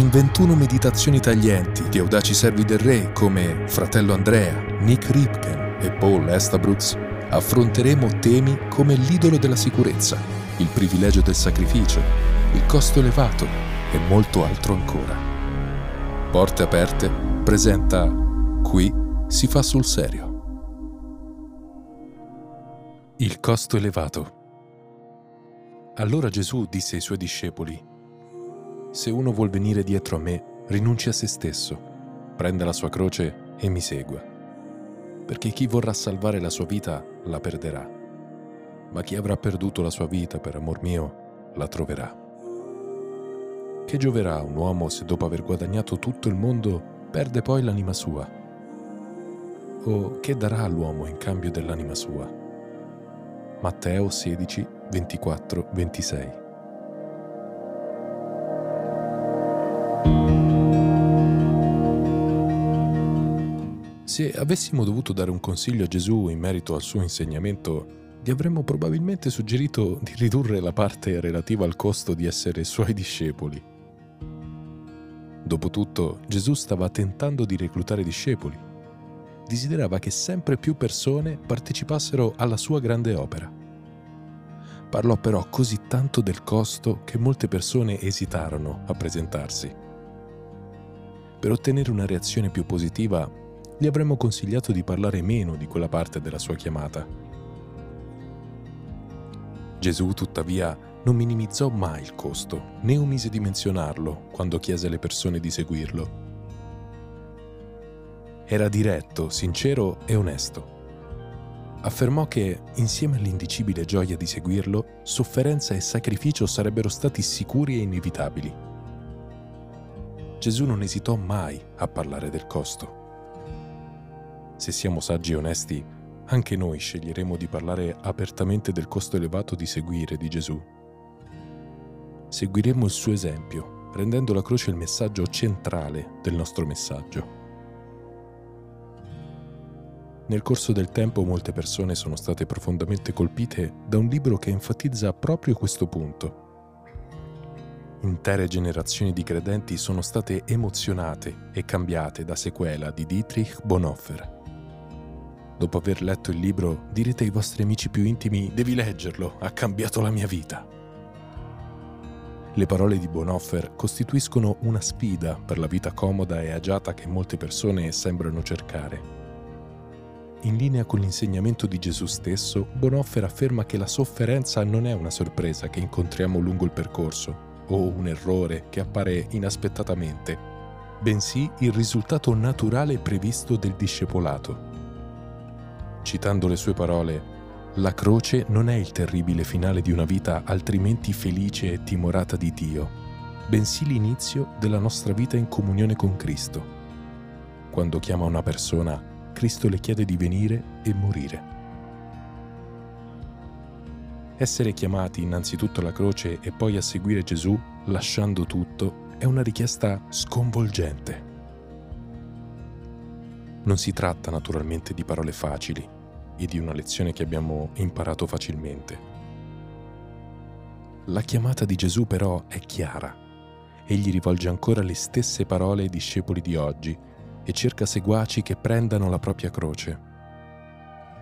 in 21 meditazioni taglienti di audaci servi del re come Fratello Andrea, Nick Ripken e Paul Estabrooks, affronteremo temi come l'idolo della sicurezza, il privilegio del sacrificio, il costo elevato e molto altro ancora. Porte aperte presenta Qui si fa sul serio. Il costo elevato. Allora Gesù disse ai suoi discepoli, Se uno vuol venire dietro a me, rinunci a se stesso, prenda la sua croce e mi segua. Perché chi vorrà salvare la sua vita la perderà, ma chi avrà perduto la sua vita per amor mio la troverà. Che gioverà un uomo se dopo aver guadagnato tutto il mondo perde poi l'anima sua? O che darà all'uomo in cambio dell'anima sua? Matteo 16, 24, 26. Se avessimo dovuto dare un consiglio a Gesù in merito al suo insegnamento, gli avremmo probabilmente suggerito di ridurre la parte relativa al costo di essere suoi discepoli. Dopotutto, Gesù stava tentando di reclutare discepoli. Desiderava che sempre più persone partecipassero alla sua grande opera. Parlò però così tanto del costo che molte persone esitarono a presentarsi. Per ottenere una reazione più positiva, gli avremmo consigliato di parlare meno di quella parte della sua chiamata. Gesù, tuttavia, non minimizzò mai il costo, né omise di menzionarlo quando chiese alle persone di seguirlo. Era diretto, sincero e onesto. Affermò che, insieme all'indicibile gioia di seguirlo, sofferenza e sacrificio sarebbero stati sicuri e inevitabili. Gesù non esitò mai a parlare del costo. Se siamo saggi e onesti, anche noi sceglieremo di parlare apertamente del costo elevato di seguire di Gesù seguiremo il suo esempio, rendendo la croce il messaggio centrale del nostro messaggio. Nel corso del tempo molte persone sono state profondamente colpite da un libro che enfatizza proprio questo punto. Intere generazioni di credenti sono state emozionate e cambiate da sequela di Dietrich Bonhoeffer. Dopo aver letto il libro direte ai vostri amici più intimi devi leggerlo, ha cambiato la mia vita. Le parole di Bonhoeffer costituiscono una sfida per la vita comoda e agiata che molte persone sembrano cercare. In linea con l'insegnamento di Gesù stesso, Bonhoeffer afferma che la sofferenza non è una sorpresa che incontriamo lungo il percorso o un errore che appare inaspettatamente, bensì il risultato naturale previsto del discepolato. Citando le sue parole, la croce non è il terribile finale di una vita altrimenti felice e timorata di Dio, bensì l'inizio della nostra vita in comunione con Cristo. Quando chiama una persona, Cristo le chiede di venire e morire. Essere chiamati innanzitutto alla croce e poi a seguire Gesù, lasciando tutto, è una richiesta sconvolgente. Non si tratta naturalmente di parole facili, e di una lezione che abbiamo imparato facilmente. La chiamata di Gesù però è chiara. Egli rivolge ancora le stesse parole ai discepoli di oggi e cerca seguaci che prendano la propria croce.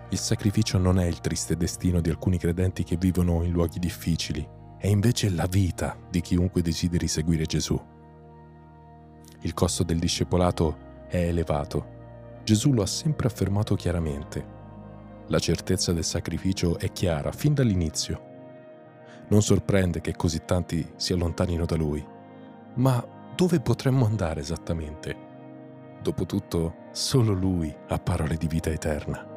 Il sacrificio non è il triste destino di alcuni credenti che vivono in luoghi difficili, è invece la vita di chiunque desideri seguire Gesù. Il costo del discepolato è elevato. Gesù lo ha sempre affermato chiaramente la certezza del sacrificio è chiara fin dall'inizio. Non sorprende che così tanti si allontanino da lui. Ma dove potremmo andare esattamente? Dopotutto, solo lui ha parole di vita eterna.